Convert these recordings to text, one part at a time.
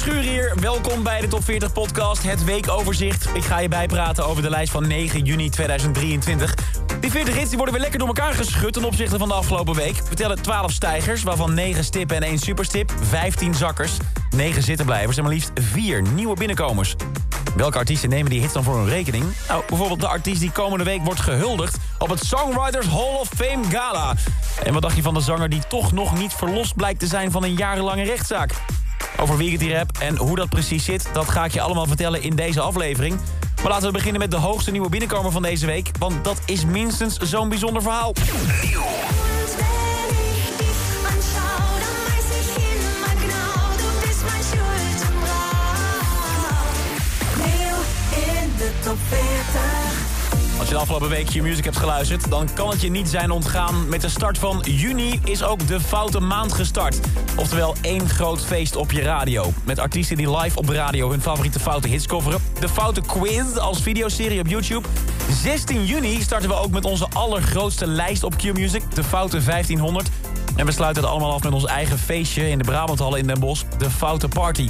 Verschuur hier. Welkom bij de Top 40 podcast, het weekoverzicht. Ik ga je bijpraten over de lijst van 9 juni 2023. Die 40 hits die worden weer lekker door elkaar geschud ten opzichte van de afgelopen week. We tellen 12 stijgers, waarvan 9 stippen en 1 superstip. 15 zakkers, 9 zittenblijvers en maar liefst 4 nieuwe binnenkomers. Welke artiesten nemen die hits dan voor hun rekening? Nou, bijvoorbeeld de artiest die komende week wordt gehuldigd... op het Songwriters Hall of Fame Gala. En wat dacht je van de zanger die toch nog niet verlost blijkt te zijn... van een jarenlange rechtszaak? Over het hier heb en hoe dat precies zit... dat ga ik je allemaal vertellen in deze aflevering. Maar laten we beginnen met de hoogste nieuwe binnenkomer van deze week... want dat is minstens zo'n bijzonder verhaal. Je de afgelopen week je music hebt geluisterd... dan kan het je niet zijn ontgaan. Met de start van juni is ook de Foute Maand gestart. Oftewel één groot feest op je radio. Met artiesten die live op de radio hun favoriete foute hits coveren. De Foute Quiz als videoserie op YouTube. 16 juni starten we ook met onze allergrootste lijst op Q-Music. De Foute 1500. En we sluiten het allemaal af met ons eigen feestje in de Brabanthallen in Den Bosch. De Foute Party.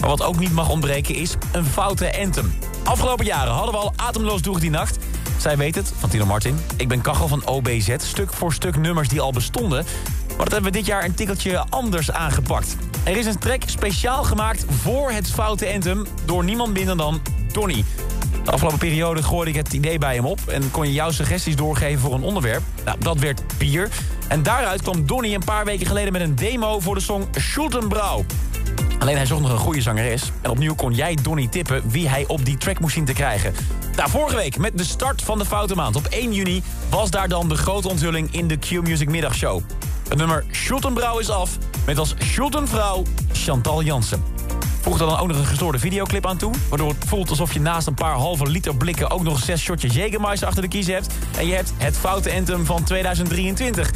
Maar wat ook niet mag ontbreken is een foute anthem. Afgelopen jaren hadden we al ademloos door die nacht. Zij weet het, van Tino Martin. Ik ben kachel van OBZ, stuk voor stuk nummers die al bestonden. Maar dat hebben we dit jaar een tikkeltje anders aangepakt. Er is een track speciaal gemaakt voor het foute anthem... door niemand minder dan Donny. De afgelopen periode gooide ik het idee bij hem op... en kon je jouw suggesties doorgeven voor een onderwerp. Nou, dat werd bier. En daaruit kwam Donny een paar weken geleden met een demo voor de song Schultenbrouw. Alleen hij zocht nog een goede zangeres. En opnieuw kon jij Donny tippen wie hij op die track moest zien te krijgen. Nou, vorige week met de start van de Foute Maand op 1 juni... was daar dan de grote onthulling in de Q-Music middagshow. Het nummer Schultenbrouw is af met als Schultenvrouw Chantal Jansen. Voeg er dan ook nog een gestoorde videoclip aan toe... waardoor het voelt alsof je naast een paar halve liter blikken... ook nog zes shotjes Jägermeister achter de kies hebt... en je hebt het foute anthem van 2023.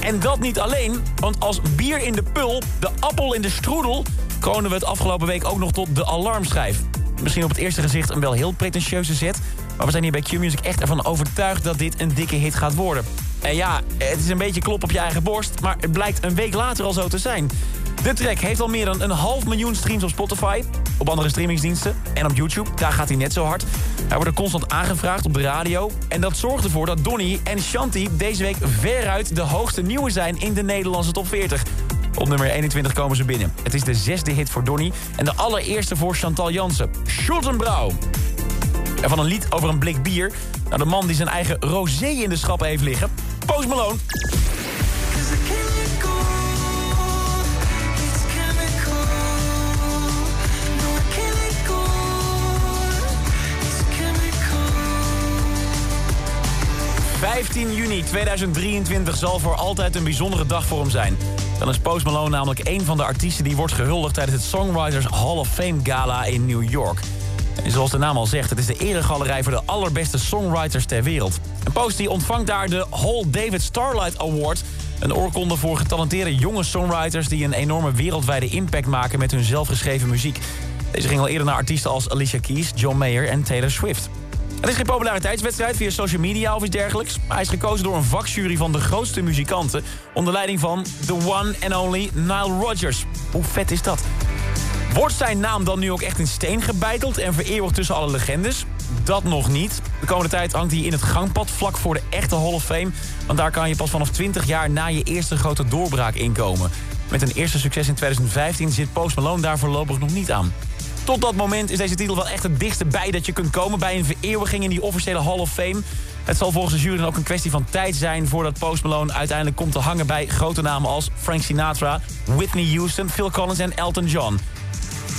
En dat niet alleen, want als bier in de pul, de appel in de stroedel... kronen we het afgelopen week ook nog tot de alarmschijf. Misschien op het eerste gezicht een wel heel pretentieuze zet... maar we zijn hier bij Q-Music echt ervan overtuigd dat dit een dikke hit gaat worden. En ja, het is een beetje klop op je eigen borst... maar het blijkt een week later al zo te zijn... De track heeft al meer dan een half miljoen streams op Spotify, op andere streamingsdiensten en op YouTube. Daar gaat hij net zo hard. Hij wordt er constant aangevraagd op de radio. En dat zorgt ervoor dat Donny en Shanti deze week veruit de hoogste nieuwe zijn in de Nederlandse top 40. Op nummer 21 komen ze binnen. Het is de zesde hit voor Donny en de allereerste voor Chantal Jansen. Schultenbrouw. En van een lied over een blik bier... naar de man die zijn eigen rosé in de schappen heeft liggen. Post Malone. 15 juni 2023 zal voor altijd een bijzondere dag voor hem zijn. Dan is Post Malone namelijk een van de artiesten die wordt gehuldigd... tijdens het Songwriters Hall of Fame Gala in New York. En zoals de naam al zegt, het is de eregalerij voor de allerbeste songwriters ter wereld. En Post die ontvangt daar de Hall David Starlight Award... Een oorkonde voor getalenteerde jonge songwriters... die een enorme wereldwijde impact maken met hun zelfgeschreven muziek. Deze ging al eerder naar artiesten als Alicia Keys, John Mayer en Taylor Swift. Het is geen populariteitswedstrijd via social media of iets dergelijks. Maar hij is gekozen door een vakjury van de grootste muzikanten... onder leiding van the one and only Nile Rodgers. Hoe vet is dat? Wordt zijn naam dan nu ook echt in steen gebeiteld en vereeuwigd tussen alle legendes? Dat nog niet. De komende tijd hangt hij in het gangpad vlak voor de echte Hall of Fame. Want daar kan je pas vanaf 20 jaar na je eerste grote doorbraak inkomen. Met een eerste succes in 2015 zit Post Malone daar voorlopig nog niet aan. Tot dat moment is deze titel wel echt het dichtste bij dat je kunt komen... bij een vereeuwiging in die officiële Hall of Fame. Het zal volgens de jury dan ook een kwestie van tijd zijn... voordat Post Malone uiteindelijk komt te hangen bij grote namen als Frank Sinatra... Whitney Houston, Phil Collins en Elton John.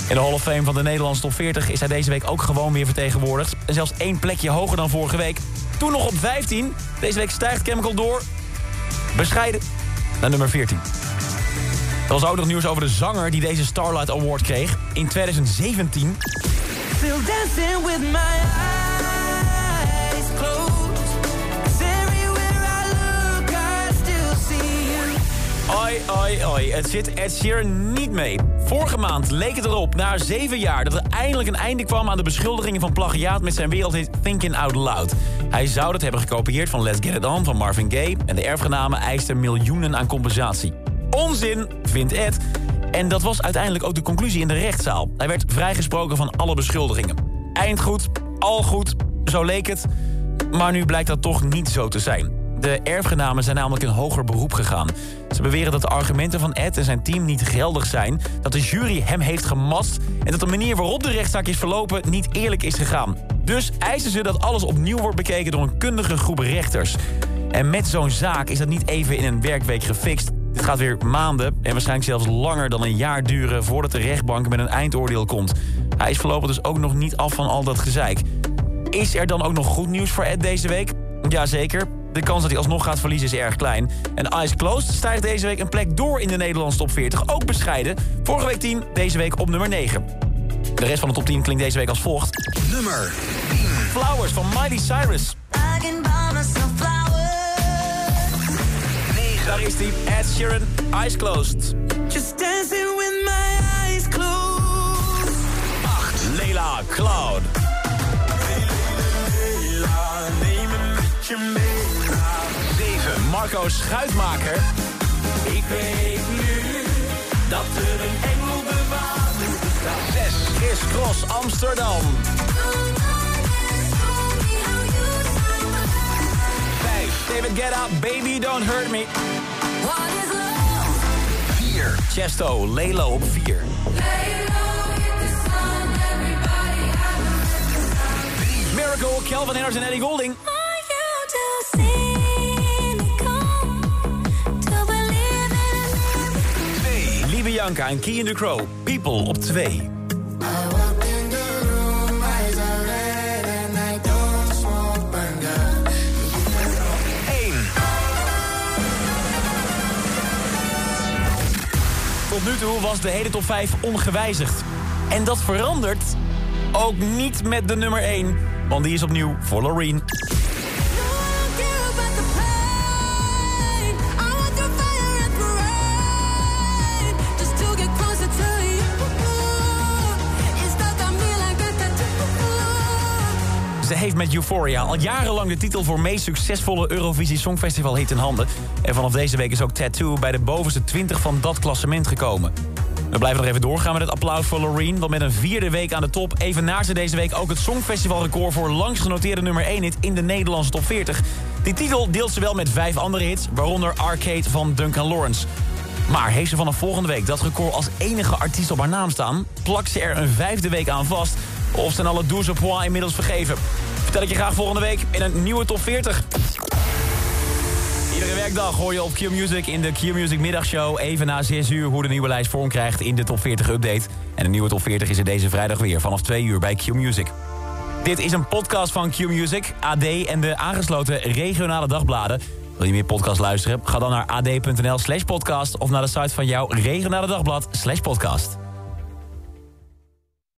In de Hall of Fame van de Nederlandse top 40 is hij deze week ook gewoon weer vertegenwoordigd. En zelfs één plekje hoger dan vorige week. Toen nog op 15. Deze week stijgt Chemical door. Bescheiden naar nummer 14. Er was ook nog nieuws over de zanger die deze Starlight Award kreeg in 2017. Still dancing with my eyes closed. I look, I still see you. Oi, oi, oi. Het zit Ed Sheeran niet mee. Vorige maand leek het erop, na zeven jaar, dat er eindelijk een einde kwam aan de beschuldigingen van plagiaat met zijn wereldhit Thinking Out Loud. Hij zou dat hebben gekopieerd van Let's Get It On van Marvin Gaye en de erfgenamen eisten miljoenen aan compensatie. Onzin, vindt Ed. En dat was uiteindelijk ook de conclusie in de rechtszaal. Hij werd vrijgesproken van alle beschuldigingen. Eindgoed, al goed, zo leek het. Maar nu blijkt dat toch niet zo te zijn. De erfgenamen zijn namelijk in hoger beroep gegaan. Ze beweren dat de argumenten van Ed en zijn team niet geldig zijn... dat de jury hem heeft gemast... en dat de manier waarop de rechtszaak is verlopen niet eerlijk is gegaan. Dus eisen ze dat alles opnieuw wordt bekeken door een kundige groep rechters. En met zo'n zaak is dat niet even in een werkweek gefixt. Dit gaat weer maanden en waarschijnlijk zelfs langer dan een jaar duren... voordat de rechtbank met een eindoordeel komt. Hij is voorlopig dus ook nog niet af van al dat gezeik. Is er dan ook nog goed nieuws voor Ed deze week? Jazeker. De kans dat hij alsnog gaat verliezen is erg klein. En Eyes Closed stijgt deze week een plek door in de Nederlandse top 40. Ook bescheiden. Vorige week 10, deze week op nummer 9. De rest van de top 10 klinkt deze week als volgt. Nummer Flowers van Miley Cyrus. Daar is die Ed Sheeran, Eyes Closed. Just dancing with my eyes closed. 8. Leila, Cloud. Marco Schuitmaker. Ik weet nu dat er een engel bewaart. 6. Chris Cross, Amsterdam. David Guetta, Baby Don't Hurt Me. 4. Chesto, Lelo op 4. Miracle, Calvin Harris en Ellie Golding. Bianca en Key in the Crow. People op 2. Tot nu toe was de hele top 5 ongewijzigd. En dat verandert ook niet met de nummer 1. Want die is opnieuw voor Loreen. Heeft met Euphoria al jarenlang de titel voor meest succesvolle Eurovisie Songfestival hit in handen. En vanaf deze week is ook Tattoo bij de bovenste 20 van dat klassement gekomen. We blijven nog even doorgaan met het applaus voor Loreen... want met een vierde week aan de top evenaart ze deze week ook het Songfestivalrecord... voor langst genoteerde nummer 1 hit in de Nederlandse top 40. Die titel deelt ze wel met vijf andere hits, waaronder Arcade van Duncan Lawrence. Maar heeft ze vanaf volgende week dat record als enige artiest op haar naam staan... plakt ze er een vijfde week aan vast... of zijn alle douze points inmiddels vergeven? Vertel ik je graag volgende week in een nieuwe top 40. Iedere werkdag hoor je op Q-Music in de Q-Music middagshow... even na 6 uur hoe de nieuwe lijst vorm krijgt in de top 40 update. En de nieuwe top 40 is er deze vrijdag weer vanaf 2 uur bij Q-Music. Dit is een podcast van Q-Music, AD en de aangesloten regionale dagbladen. Wil je meer podcast luisteren? Ga dan naar ad.nl slash podcast... of naar de site van jouw regionale dagblad slash podcast.